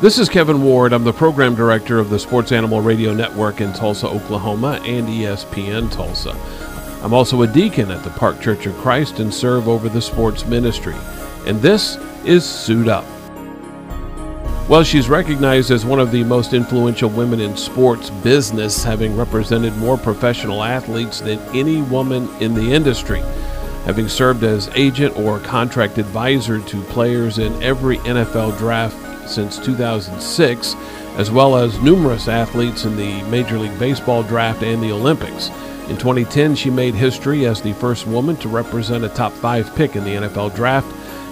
This is Kevin Ward. I'm the program director of the Sports Animal Radio Network in Tulsa, Oklahoma, and ESPN Tulsa. I'm also a deacon at the Park Church of Christ and serve over the sports ministry. And this is Suit Up. Well, she's recognized as one of the most influential women in sports business, having represented more professional athletes than any woman in the industry. Having served as agent or contract advisor to players in every NFL draft since 2006, as well as numerous athletes in the Major League Baseball draft and the Olympics. In 2010, she made history as the first woman to represent a top five pick in the NFL draft,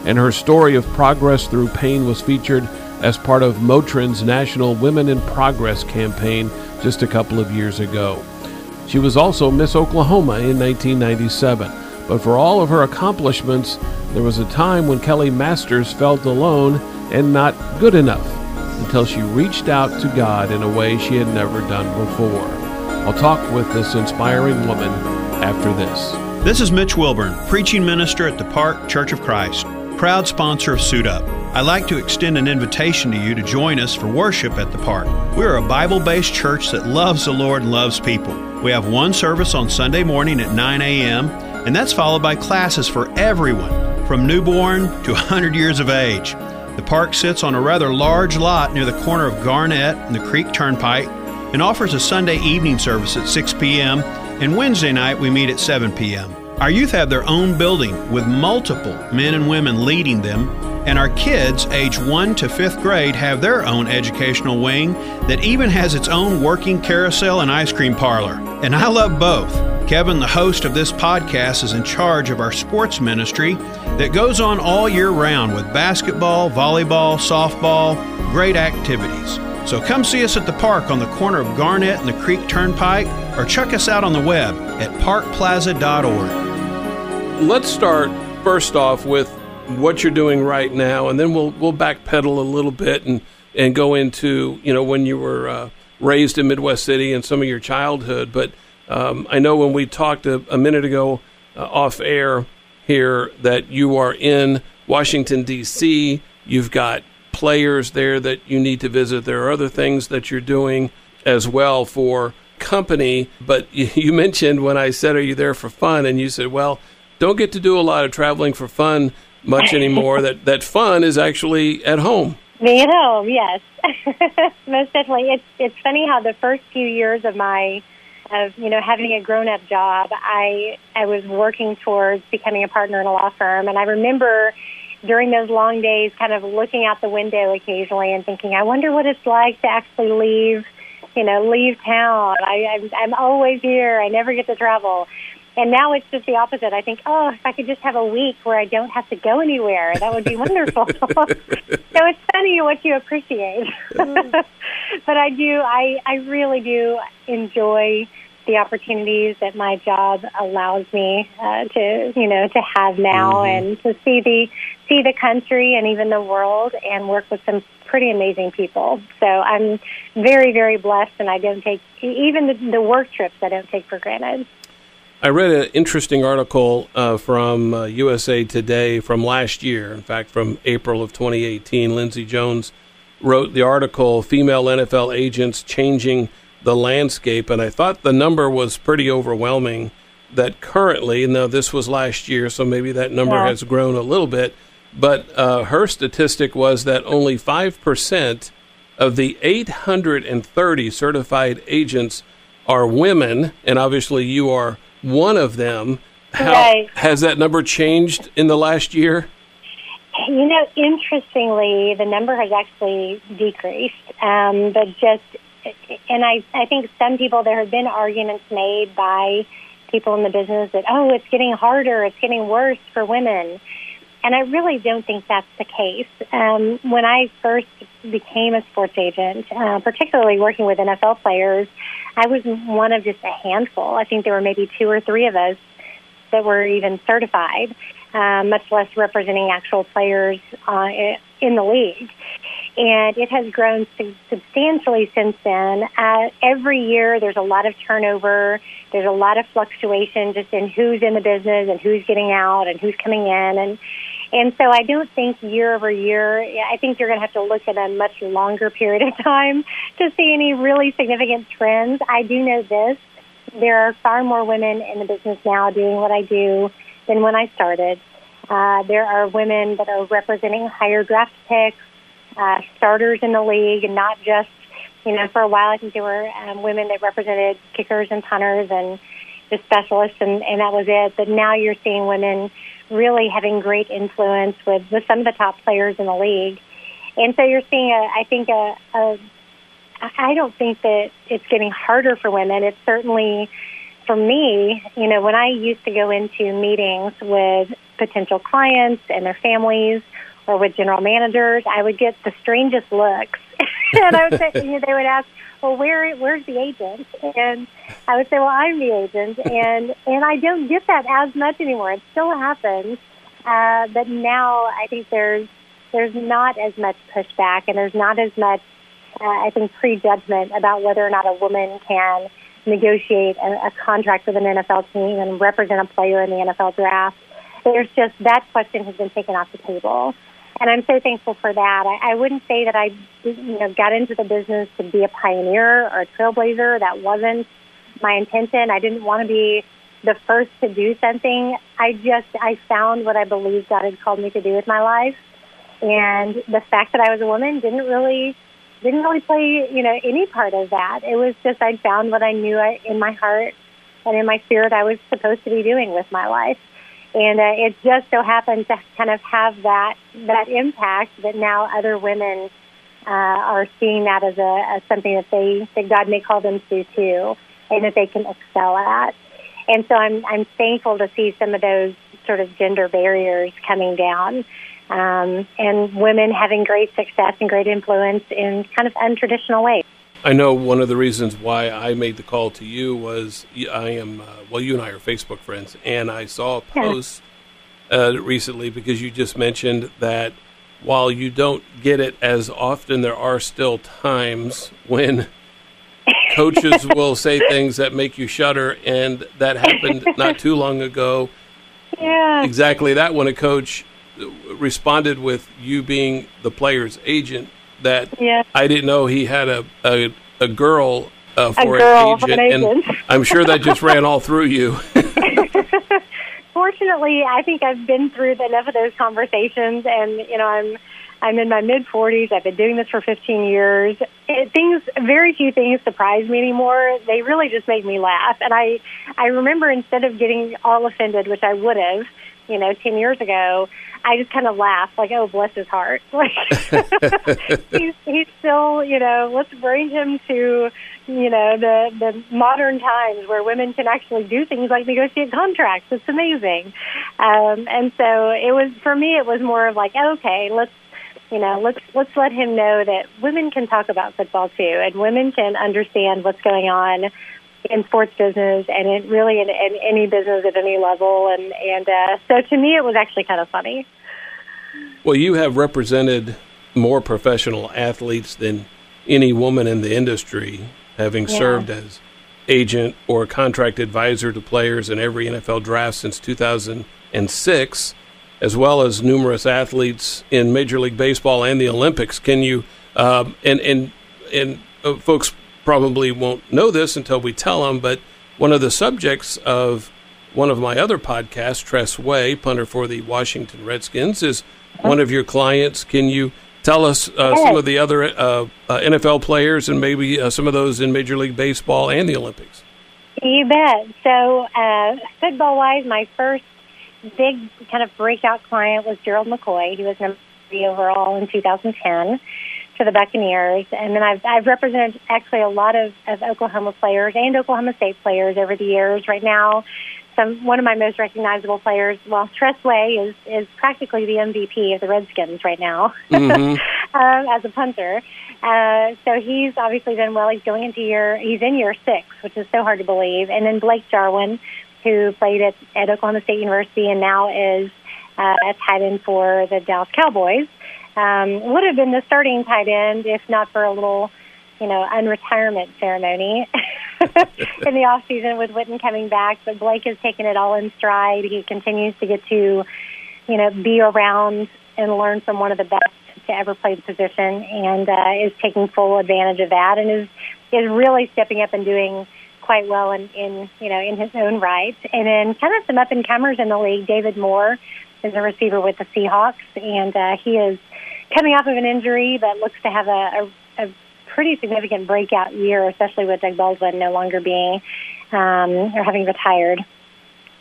and her story of progress through pain was featured as part of Motrin's National Women in Progress campaign just a couple of years ago. She was also Miss Oklahoma in 1997, but for all of her accomplishments, there was a time when Kelli Masters felt alone and not good enough until she reached out to God in a way she had never done before. I'll talk with this inspiring woman after this. This is Mitch Wilburn, preaching minister at the Park Church of Christ, proud sponsor of Suit Up. I'd like to extend an invitation to you to join us for worship at the park. We're a Bible based church that loves the Lord and loves people. We have one service on Sunday morning at 9 a.m., and that's followed by classes for everyone, from newborn to 100 years of age. The park sits on a rather large lot near the corner of Garnett and the Creek Turnpike and offers a Sunday evening service at 6 p.m. and Wednesday night we meet at 7 p.m. Our youth have their own building with multiple men and women leading them, and our kids, age 1 to 5th grade, have their own educational wing that even has its own working carousel and ice cream parlor. And I love both. Kevin, the host of this podcast, is in charge of our sports ministry that goes on all year round with basketball, volleyball, softball, great activities. So come see us at the park on the corner of Garnett and the Creek Turnpike or check us out on the web at parkplaza.org. Let's start first off with what you're doing right now and then we'll we'll backpedal a little bit and and go into, you know, when you were uh, raised in Midwest City and some of your childhood, but um, I know when we talked a, a minute ago uh, off air here that you are in Washington, D.C., you've got players there that you need to visit. There are other things that you're doing as well for company. But you mentioned when I said, Are you there for fun? And you said, Well, don't get to do a lot of traveling for fun much anymore. that, that fun is actually at home. Being at home, yes. Most definitely. It's, it's funny how the first few years of my of you know having a grown up job i i was working towards becoming a partner in a law firm. And i remember during those long days kind of looking out the window occasionally and thinking i wonder what it's like to actually leave you know leave town. I i'm, I'm always here. I never get to travel and now it's just the opposite. I think, oh, if I could just have a week where I don't have to go anywhere, that would be wonderful. so it's funny what you appreciate. but I do, I, I really do enjoy the opportunities that my job allows me uh, to, you know, to have now mm-hmm. and to see the see the country and even the world and work with some pretty amazing people. So I'm very, very blessed, and I don't take even the, the work trips I don't take for granted. I read an interesting article uh, from uh, USA Today from last year, in fact, from April of 2018. Lindsay Jones wrote the article, Female NFL Agents Changing the Landscape. And I thought the number was pretty overwhelming that currently, now this was last year, so maybe that number yeah. has grown a little bit, but uh, her statistic was that only 5% of the 830 certified agents are women, and obviously you are one of them. How right. has that number changed in the last year? You know, interestingly, the number has actually decreased. Um, but just, and I, I think some people there have been arguments made by people in the business that oh, it's getting harder, it's getting worse for women. And I really don't think that's the case. Um, when I first became a sports agent, uh, particularly working with NFL players, I was one of just a handful. I think there were maybe two or three of us that were even certified, uh, much less representing actual players uh, in the league. And it has grown substantially since then. Uh, every year, there's a lot of turnover. There's a lot of fluctuation just in who's in the business and who's getting out and who's coming in. And And so I don't think year over year, I think you're going to have to look at a much longer period of time to see any really significant trends. I do know this. There are far more women in the business now doing what I do than when I started. Uh, there are women that are representing higher draft picks, uh, starters in the league, and not just, you know, for a while I think there were um, women that represented kickers and punters and the specialists, and, and that was it. But now you're seeing women really having great influence with, with some of the top players in the league. And so you're seeing, a, I think, a, a, I don't think that it's getting harder for women. It's certainly, for me, you know, when I used to go into meetings with potential clients and their families or with general managers, I would get the strangest looks. and I would say, you know, they would ask, well, where where's the agent? And I would say, well, I'm the agent, and and I don't get that as much anymore. It still happens, uh, but now I think there's there's not as much pushback, and there's not as much, uh, I think, prejudgment about whether or not a woman can negotiate a, a contract with an NFL team and represent a player in the NFL draft. There's just that question has been taken off the table and I'm so thankful for that. I, I wouldn't say that I, you know, got into the business to be a pioneer or a trailblazer. That wasn't my intention. I didn't want to be the first to do something. I just I found what I believed God had called me to do with my life, and the fact that I was a woman didn't really didn't really play you know any part of that. It was just I found what I knew in my heart and in my spirit I was supposed to be doing with my life and uh, it just so happened to kind of have that that impact that now other women uh, are seeing that as a as something that they that God may call them to too, and that they can excel at. And so I'm I'm thankful to see some of those sort of gender barriers coming down, um, and women having great success and great influence in kind of untraditional ways. I know one of the reasons why I made the call to you was I am, uh, well, you and I are Facebook friends, and I saw a post uh, recently because you just mentioned that while you don't get it as often, there are still times when coaches will say things that make you shudder, and that happened not too long ago. Yeah. Exactly that when a coach responded with you being the player's agent that yeah. I didn't know he had a a, a girl uh, for a girl an, agent, an agent, and I'm sure that just ran all through you. Fortunately, I think I've been through enough of those conversations, and you know, I'm I'm in my mid 40s. I've been doing this for 15 years. It, things, very few things surprise me anymore. They really just make me laugh. And I, I remember instead of getting all offended, which I would have, you know, 10 years ago, I just kind of laughed, like, "Oh, bless his heart." Like he's he's still, you know, let's bring him to, you know, the the modern times where women can actually do things like negotiate contracts. It's amazing, um, and so it was for me. It was more of like, okay, let's you know, let's let's let him know that women can talk about football too, and women can understand what's going on in sports business and in really in, in any business at any level. And and uh, so to me, it was actually kind of funny. Well, you have represented more professional athletes than any woman in the industry, having yeah. served as agent or contract advisor to players in every NFL draft since 2006, as well as numerous athletes in Major League Baseball and the Olympics. Can you um, and and and uh, folks probably won't know this until we tell them, but one of the subjects of one of my other podcasts, Tress Way, punter for the Washington Redskins, is one of your clients. Can you tell us uh, some of the other uh, uh, NFL players and maybe uh, some of those in Major League Baseball and the Olympics? You bet. So, uh, football wise, my first big kind of breakout client was Gerald McCoy. He was number three overall in 2010 for the Buccaneers, and then I've I've represented actually a lot of, of Oklahoma players and Oklahoma State players over the years. Right now, some one of my most recognizable players. Well, Tress Way is is practically the MVP of the Redskins right now mm-hmm. um, as a punter. Uh, so he's obviously done well. He's going into year he's in year six, which is so hard to believe. And then Blake Jarwin, who played at, at Oklahoma State University and now is uh, a tight end for the Dallas Cowboys um, would have been the starting tight end if not for a little, you know, unretirement ceremony in the off season with Witten coming back. But Blake has taken it all in stride. He continues to get to you know, be around and learn from one of the best to ever play the position, and uh, is taking full advantage of that, and is is really stepping up and doing quite well in, in you know in his own right. And then kind of some up and comers in the league. David Moore is a receiver with the Seahawks, and uh, he is coming off of an injury, but looks to have a, a, a pretty significant breakout year, especially with Doug Baldwin no longer being um, or having retired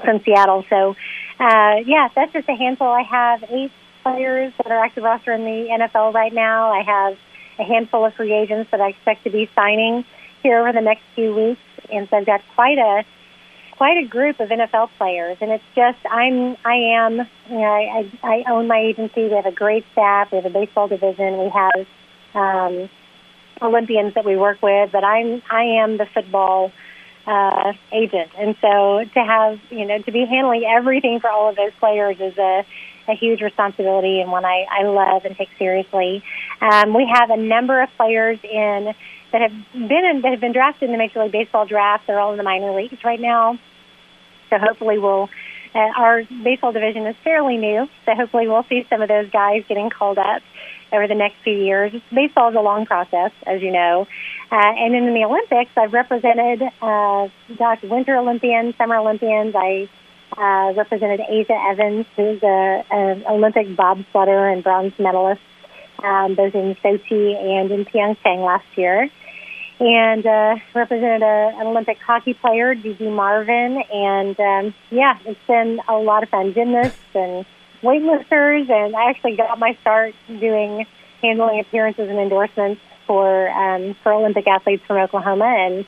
from Seattle. So, uh, yeah, that's just a handful. I have eight players that are active roster in the NFL right now. I have a handful of free agents that I expect to be signing here over the next few weeks, and so I've got quite a quite a group of NFL players, and it's just I'm I am you know I I, I own my agency. We have a great staff. We have a baseball division. We have um, Olympians that we work with, but I'm I am the football uh, agent, and so to have you know to be handling everything for all of those players is a a huge responsibility and one I, I love and take seriously. Um, we have a number of players in that have been in, that have been drafted in the Major League Baseball draft. They're all in the minor leagues right now. So hopefully we'll. Uh, our baseball division is fairly new, so hopefully we'll see some of those guys getting called up over the next few years. Baseball is a long process, as you know. Uh, and in the Olympics, I've represented uh, Winter Olympians, Summer Olympians. I uh, represented Aja Evans, who's an Olympic bobsledder and bronze medalist, um, both in Sochi and in Pyeongchang last year and uh, represented a, an Olympic hockey player, Gigi Marvin, and um, yeah, it's been a lot of fun. Gymnasts and weightlifters, and I actually got my start doing handling appearances and endorsements for um, for Olympic athletes from Oklahoma, and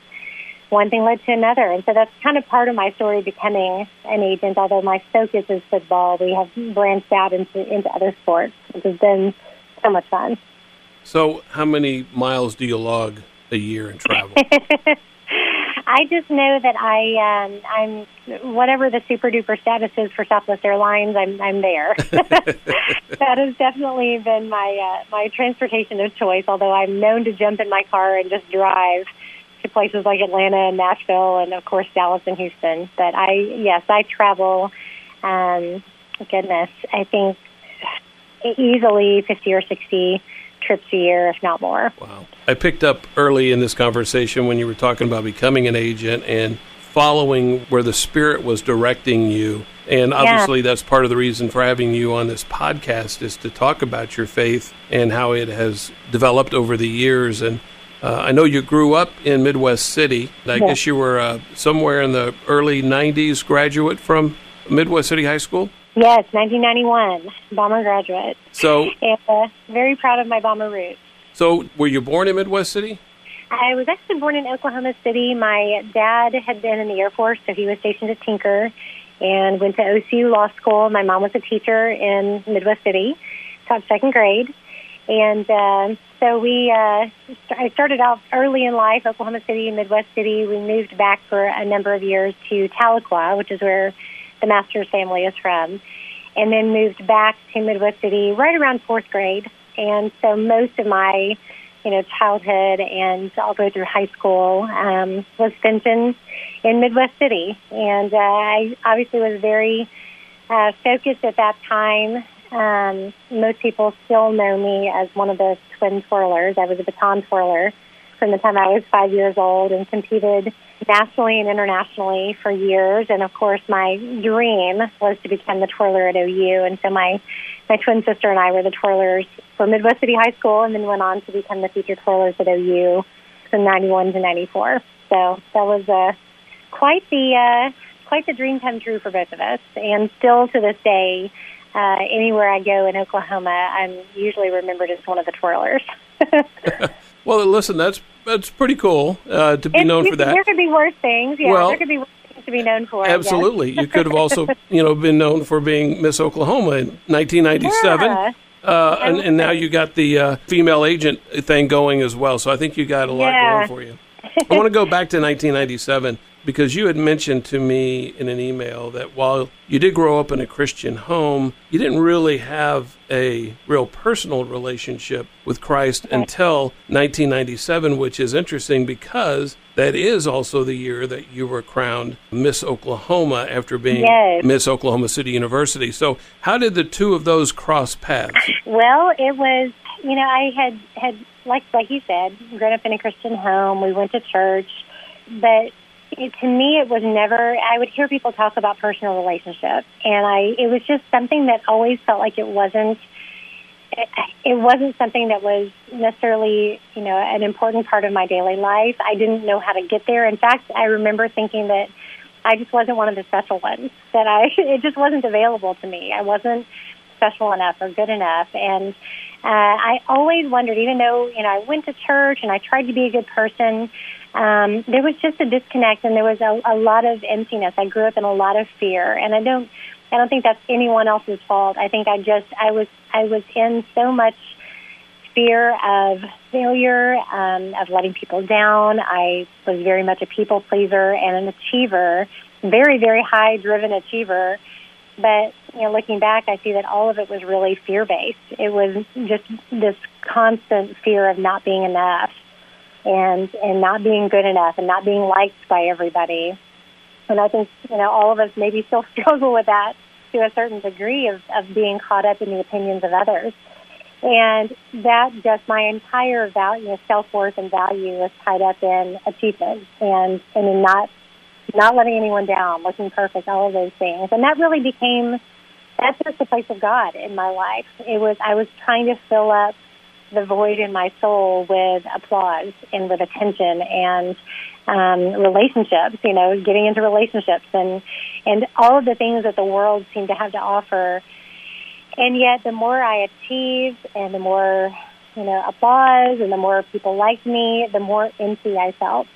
one thing led to another, and so that's kind of part of my story becoming an agent. Although my focus is football, we have branched out into into other sports, which has been so much fun. So, how many miles do you log a year in travel? I just know that I um, I'm whatever the super duper status is for Southwest Airlines, I'm I'm there. that has definitely been my uh, my transportation of choice. Although I'm known to jump in my car and just drive to places like Atlanta and Nashville, and of course Dallas and Houston. But I yes, I travel. Um, goodness, I think easily fifty or sixty trips a year, if not more. Wow. I picked up early in this conversation when you were talking about becoming an agent and following where the Spirit was directing you. And obviously, yeah. that's part of the reason for having you on this podcast is to talk about your faith and how it has developed over the years. And uh, I know you grew up in Midwest City. I yeah. guess you were uh, somewhere in the early 90s graduate from Midwest City High School? Yes, 1991, Bomber graduate. So, and, uh, very proud of my Bomber roots. So, were you born in Midwest City? I was actually born in Oklahoma City. My dad had been in the Air Force, so he was stationed at Tinker and went to OCU Law School. My mom was a teacher in Midwest City, taught second grade. And uh, so we, uh, I started out early in life, Oklahoma City, Midwest City. We moved back for a number of years to Tahlequah, which is where the Masters family is from, and then moved back to Midwest City right around fourth grade. And so most of my, you know, childhood and all the way through high school um, was spent in, in Midwest City. And uh, I obviously was very uh, focused at that time. Um, most people still know me as one of the twin twirlers. I was a baton twirler from the time I was five years old and competed nationally and internationally for years. And of course, my dream was to become the twirler at OU. And so my my twin sister and I were the twirlers for Midwest City High School, and then went on to become the featured twirlers at OU from '91 to '94. So that was uh, quite the uh, quite the dream come true for both of us. And still to this day, uh, anywhere I go in Oklahoma, I'm usually remembered as one of the twirlers. well, listen, that's that's pretty cool uh, to be known for that. There could be worse things. Yeah, well, there could be worse things to be known for. Absolutely, you could have also, you know, been known for being Miss Oklahoma in 1997. Yeah. Uh, and, and, now you got the uh, female agent thing going as well. So I think you got a lot yeah. going for you. I want to go back to 1997 because you had mentioned to me in an email that while you did grow up in a Christian home, you didn't really have a real personal relationship with Christ until 1997, which is interesting because that is also the year that you were crowned Miss Oklahoma after being yes. Miss Oklahoma City University. So, how did the two of those cross paths? Well, it was, you know, I had had like like you said, grown up in a Christian home. We went to church, but it, to me, it was never. I would hear people talk about personal relationships, and I it was just something that always felt like it wasn't. It, it wasn't something that was necessarily, you know, an important part of my daily life. I didn't know how to get there. In fact, I remember thinking that I just wasn't one of the special ones. That I it just wasn't available to me. I wasn't special enough or good enough, and uh, I always wondered, even though you know I went to church and I tried to be a good person, um, there was just a disconnect and there was a, a lot of emptiness. I grew up in a lot of fear, and I don't, I don't think that's anyone else's fault. I think I just, I was, I was in so much fear of failure, um, of letting people down. I was very much a people pleaser and an achiever, very, very high driven achiever. But you know, looking back, I see that all of it was really fear based. It was just this constant fear of not being enough and and not being good enough and not being liked by everybody. And I think you know all of us maybe still struggle with that to a certain degree of, of being caught up in the opinions of others. And that just my entire value, self worth and value is tied up in achievement and, and in not not letting anyone down, looking perfect, all of those things. And that really became that's just the place of God in my life. It was I was trying to fill up the void in my soul with applause and with attention and um, relationships, you know, getting into relationships and and all of the things that the world seemed to have to offer. And yet, the more I achieved and the more you know applause and the more people liked me, the more empty I felt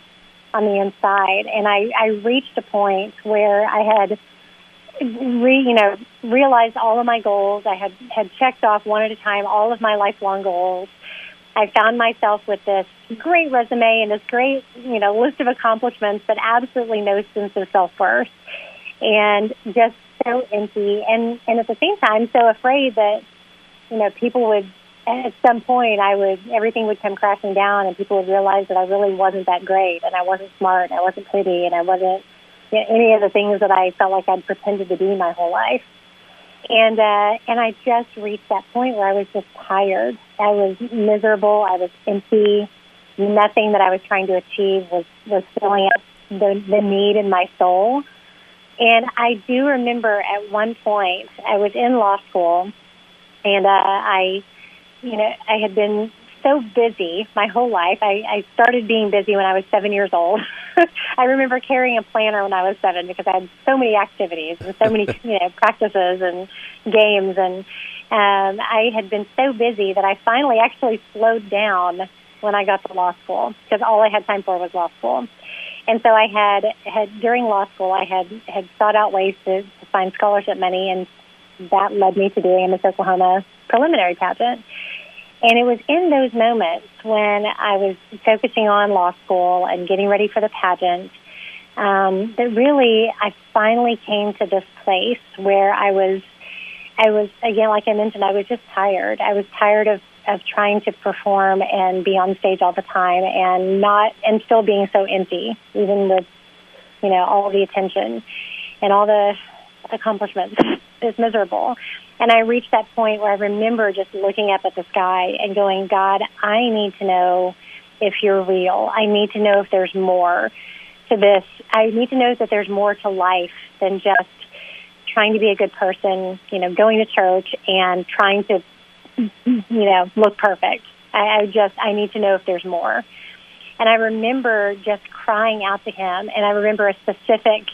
on the inside. And I, I reached a point where I had re, you know, realized all of my goals. I had, had checked off one at a time all of my lifelong goals. I found myself with this great resume and this great, you know, list of accomplishments, but absolutely no sense of self worth, and just so empty, and and at the same time, so afraid that, you know, people would at some point I would everything would come crashing down, and people would realize that I really wasn't that great, and I wasn't smart, and I wasn't pretty, and I wasn't any of the things that I felt like I'd pretended to be my whole life. And uh, and I just reached that point where I was just tired. I was miserable. I was empty. Nothing that I was trying to achieve was was filling up the the need in my soul. And I do remember at one point I was in law school, and uh, I, you know, I had been so busy my whole life. I, I started being busy when I was seven years old. I remember carrying a planner when I was seven because I had so many activities and so many you know practices and games, and um, I had been so busy that I finally actually slowed down when I got to law school because all I had time for was law school. And so I had had during law school I had had sought out ways to, to find scholarship money, and that led me to doing a Miss Oklahoma preliminary pageant. And it was in those moments when I was focusing on law school and getting ready for the pageant um, that really I finally came to this place where I was, I was again, like I mentioned, I was just tired. I was tired of of trying to perform and be on stage all the time and not and still being so empty, even with you know all the attention and all the accomplishments. It's miserable. And I reached that point where I remember just looking up at the sky and going, God, I need to know if you're real. I need to know if there's more to this. I need to know that there's more to life than just trying to be a good person, you know, going to church and trying to, you know, look perfect. I, I just, I need to know if there's more. And I remember just crying out to him. And I remember a specific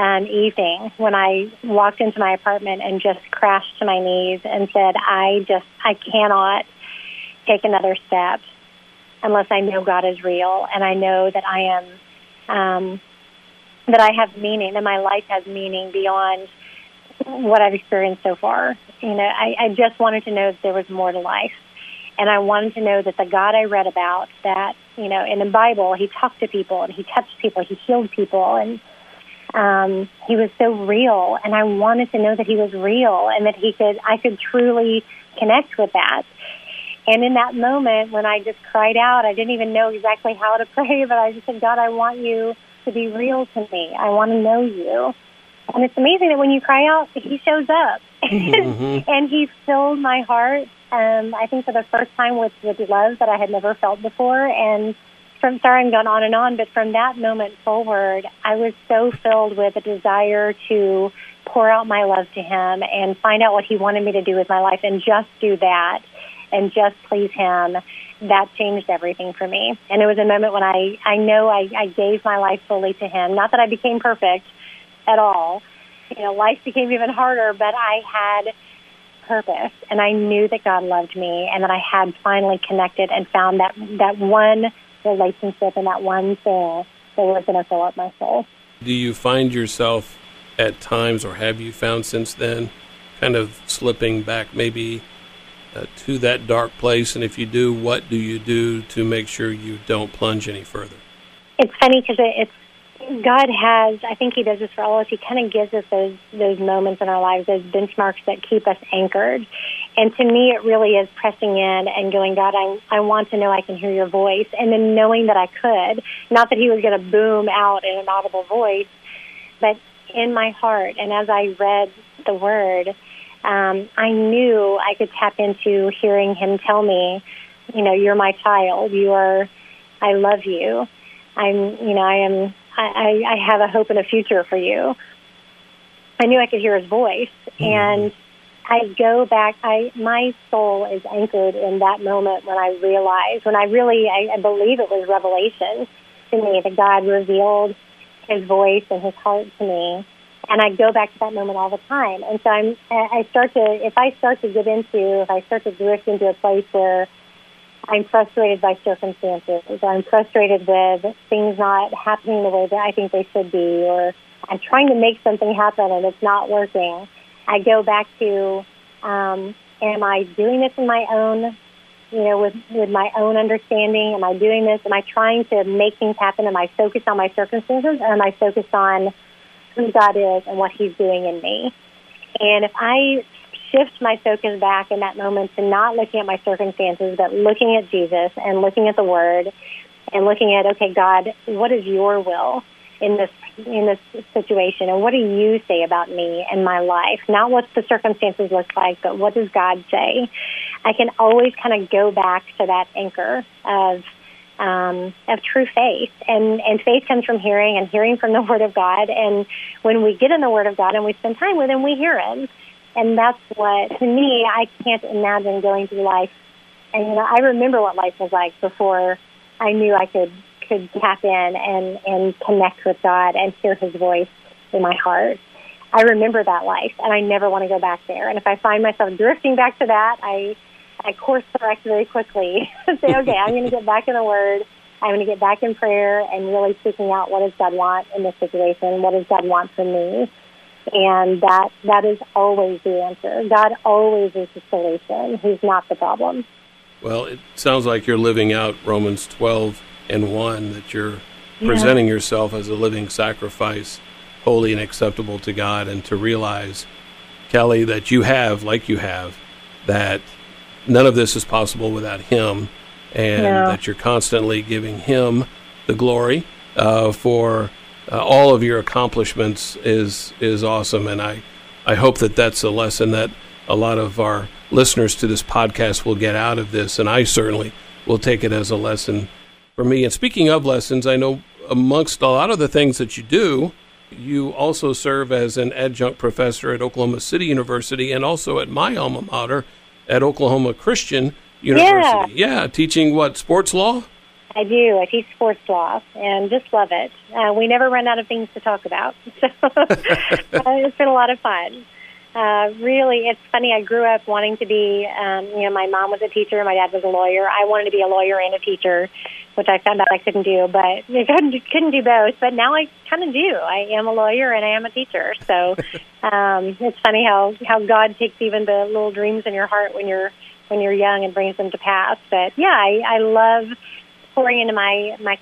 um, evening when I walked into my apartment and just crashed to my knees and said, I just, I cannot take another step unless I know God is real and I know that I am, um, that I have meaning, that my life has meaning beyond what I've experienced so far. You know, I, I just wanted to know that there was more to life. And I wanted to know that the God I read about, that you know, in the Bible, he talked to people and he touched people, he healed people, and um, he was so real. And I wanted to know that he was real and that he could, I could truly connect with that. And in that moment, when I just cried out, I didn't even know exactly how to pray, but I just said, God, I want you to be real to me. I want to know you. And it's amazing that when you cry out, He shows up, mm-hmm. and He filled my heart. Um, I think for the first time with with love that I had never felt before, and from sorry I'm going on and on, but from that moment forward, I was so filled with a desire to pour out my love to Him and find out what He wanted me to do with my life, and just do that, and just please Him. That changed everything for me, and it was a moment when I I know I, I gave my life fully to Him. Not that I became perfect at all. You know, life became even harder, but I had purpose and I knew that God loved me and that I had finally connected and found that that one relationship and that one thing that was going to fill up my soul. Do you find yourself at times, or have you found since then, kind of slipping back maybe uh, to that dark place? And if you do, what do you do to make sure you don't plunge any further? It's funny because it's God has, I think He does this for all of us. He kind of gives us those those moments in our lives, those benchmarks that keep us anchored. And to me, it really is pressing in and going, God, I I want to know I can hear Your voice, and then knowing that I could, not that He was going to boom out in an audible voice, but in my heart. And as I read the Word, um, I knew I could tap into hearing Him tell me, you know, you're my child. You are, I love you. I'm, you know, I am I, I have a hope and a future for you. I knew I could hear his voice, mm-hmm. and I go back. I my soul is anchored in that moment when I realized, when I really, I, I believe it was revelation to me that God revealed His voice and His heart to me, and I go back to that moment all the time. And so I'm, I start to, if I start to get into, if I start to drift into a place where I'm frustrated by circumstances, or I'm frustrated with things not happening the way that I think they should be, or I'm trying to make something happen and it's not working. I go back to, um, am I doing this in my own, you know, with with my own understanding? Am I doing this? Am I trying to make things happen? Am I focused on my circumstances, or am I focused on who God is and what He's doing in me? And if I shift my focus back in that moment to not looking at my circumstances, but looking at Jesus and looking at the Word and looking at, okay, God, what is your will in this in this situation, and what do you say about me and my life? Not what the circumstances look like, but what does God say? I can always kind of go back to that anchor of um, of true faith, and and faith comes from hearing, and hearing from the Word of God. And when we get in the Word of God and we spend time with Him, we hear Him. And that's what, to me, I can't imagine going through life. And, you know, I remember what life was like before I knew I could, could tap in and, and connect with God and hear his voice in my heart. I remember that life and I never want to go back there. And if I find myself drifting back to that, I, I course correct very quickly. and Say, okay, I'm going to get back in the Word. I'm going to get back in prayer and really seeking out what does God want in this situation? What does God want from me? and that that is always the answer. God always is the solution. He's not the problem. Well, it sounds like you're living out Romans 12 and 1 that you're yeah. presenting yourself as a living sacrifice, holy and acceptable to God and to realize Kelli that you have like you have that none of this is possible without him and yeah. that you're constantly giving him the glory uh, for uh, all of your accomplishments is is awesome, and I I hope that that's a lesson that a lot of our listeners to this podcast will get out of this, and I certainly will take it as a lesson for me. And speaking of lessons, I know amongst a lot of the things that you do, you also serve as an adjunct professor at Oklahoma City University and also at my alma mater at Oklahoma Christian University. Yeah, yeah teaching what sports law. I do. I teach sports law and just love it. Uh, we never run out of things to talk about, so it's been a lot of fun. Uh, really, it's funny. I grew up wanting to be, um, you know, my mom was a teacher, my dad was a lawyer. I wanted to be a lawyer and a teacher, which I found out I couldn't do, but I couldn't, couldn't do both. But now I kind of do. I am a lawyer and I am a teacher. So um, it's funny how how God takes even the little dreams in your heart when you're when you're young and brings them to pass. But yeah, I, I love pouring into my my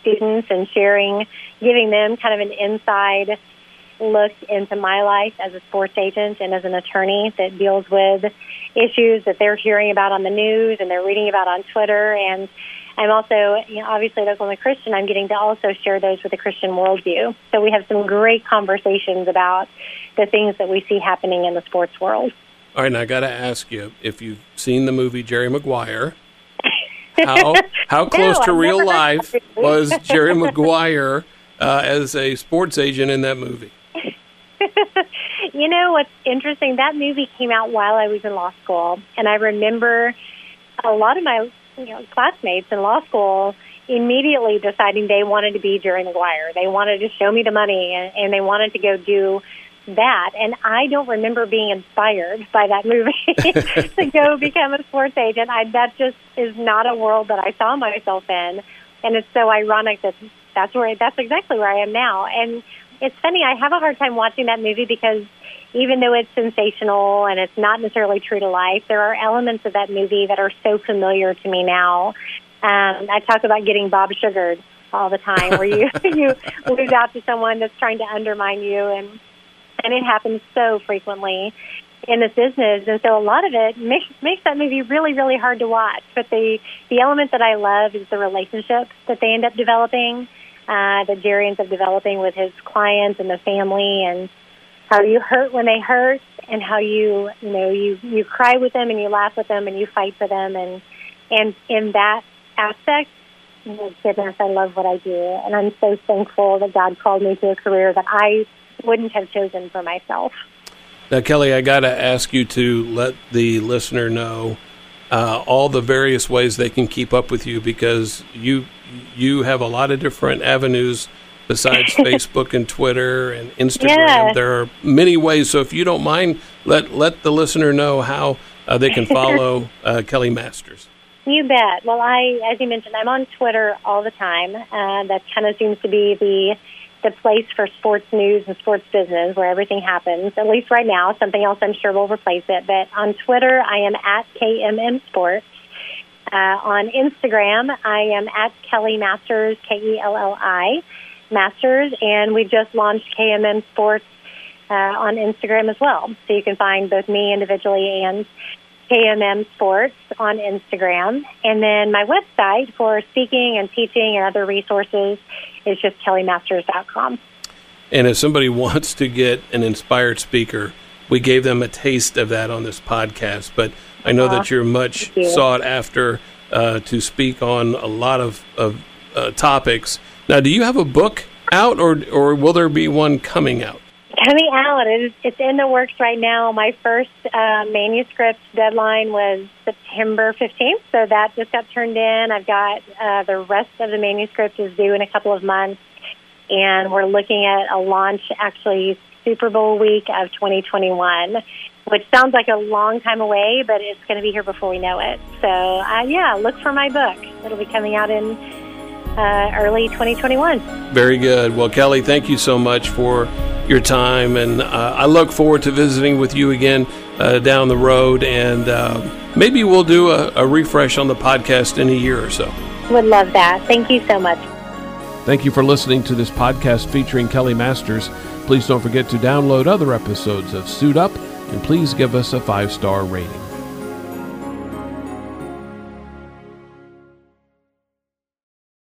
students and sharing, giving them kind of an inside look into my life as a sports agent and as an attorney that deals with issues that they're hearing about on the news and they're reading about on Twitter. And I'm also, you know, obviously, at Oklahoma Christian, I'm getting to also share those with a Christian worldview. So we have some great conversations about the things that we see happening in the sports world. All right, and I got to ask you if you've seen the movie Jerry Maguire. How how close no, to I've real life was Jerry Maguire uh, as a sports agent in that movie? You know what's interesting? That movie came out while I was in law school, and I remember a lot of my you know, classmates in law school immediately deciding they wanted to be Jerry Maguire. They wanted to show me the money, and, and they wanted to go do that. And I don't remember being inspired by that movie to go become a sports agent. I, that just is not a world that I saw myself in. And it's so ironic that that's where that's exactly where I am now. And it's funny. I have a hard time watching that movie because even though it's sensational and it's not necessarily true to life, there are elements of that movie that are so familiar to me now. Um, I talk about getting Bob sugared all the time, where you you lose out to someone that's trying to undermine you, and and it happens so frequently in this business. And so a lot of it makes makes that movie really really hard to watch. But the the element that I love is the relationship that they end up developing, uh, that Jerry ends up developing with his clients and the family, and how you hurt when they hurt, and how you you know you you cry with them and you laugh with them and you fight for them, and and in that aspect. Oh, goodness, I love what I do, and I'm so thankful that God called me to a career that I wouldn't have chosen for myself. Now, Kelli, I got to ask you to let the listener know uh, all the various ways they can keep up with you because you you have a lot of different avenues besides Facebook and Twitter and Instagram. Yeah. There are many ways. So, if you don't mind, let let the listener know how uh, they can follow uh, Kelli Masters. You bet. Well, I, as you mentioned, I'm on Twitter all the time. Uh, that kind of seems to be the the place for sports news and sports business where everything happens, at least right now. Something else I'm sure will replace it. But on Twitter, I am at KMM Sports. Uh, on Instagram, I am at Kelli Masters, K E L L I Masters, and we just launched KMM Sports uh, on Instagram as well. So you can find both me individually and KMM Sports on Instagram. And then my website for speaking and teaching and other resources is just kellimasters.com. And if somebody wants to get an inspired speaker, we gave them a taste of that on this podcast. But I know that you're much you. sought after uh, to speak on a lot of, of uh, topics. Now, do you have a book out, or or will there be one coming out? Coming out, it's, it's in the works right now. My first uh, manuscript deadline was September 15th, so that just got turned in. I've got uh, the rest of the manuscript is due in a couple of months, and we're looking at a launch actually Super Bowl week of 2021, which sounds like a long time away, but it's going to be here before we know it. So, uh, yeah, look for my book. It'll be coming out in uh, early 2021. Very good. Well, Kelli, thank you so much for your time, and uh, I look forward to visiting with you again uh, down the road, and uh, maybe we'll do a, a refresh on the podcast in a year or so. Would love that. Thank you so much. Thank you for listening to this podcast featuring Kelli Masters. Please don't forget to download other episodes of Suit Up, and please give us a five star rating.